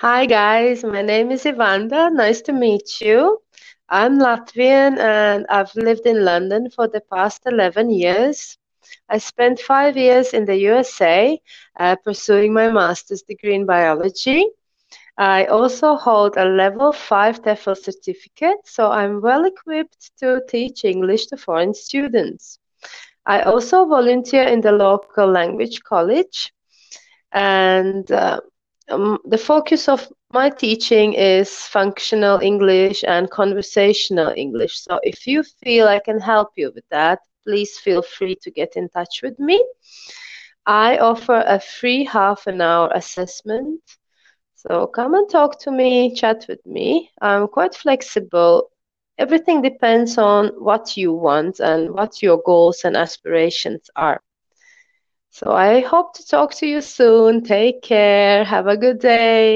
Hi guys, my name is Ivanda. Nice to meet you. I'm Latvian and I've lived in London for the past 11 years. I spent five years in the USA uh, pursuing my master's degree in biology. I also hold a level 5 TEFL certificate, so I'm well equipped to teach English to foreign students. I also volunteer in the local language college and uh, um, the focus of my teaching is functional English and conversational English. So if you feel I can help you with that, please feel free to get in touch with me. I offer a free half an hour assessment. So come and talk to me, chat with me. I'm quite flexible. Everything depends on what you want and what your goals and aspirations are. So I hope to talk to you soon. Take care. Have a good day.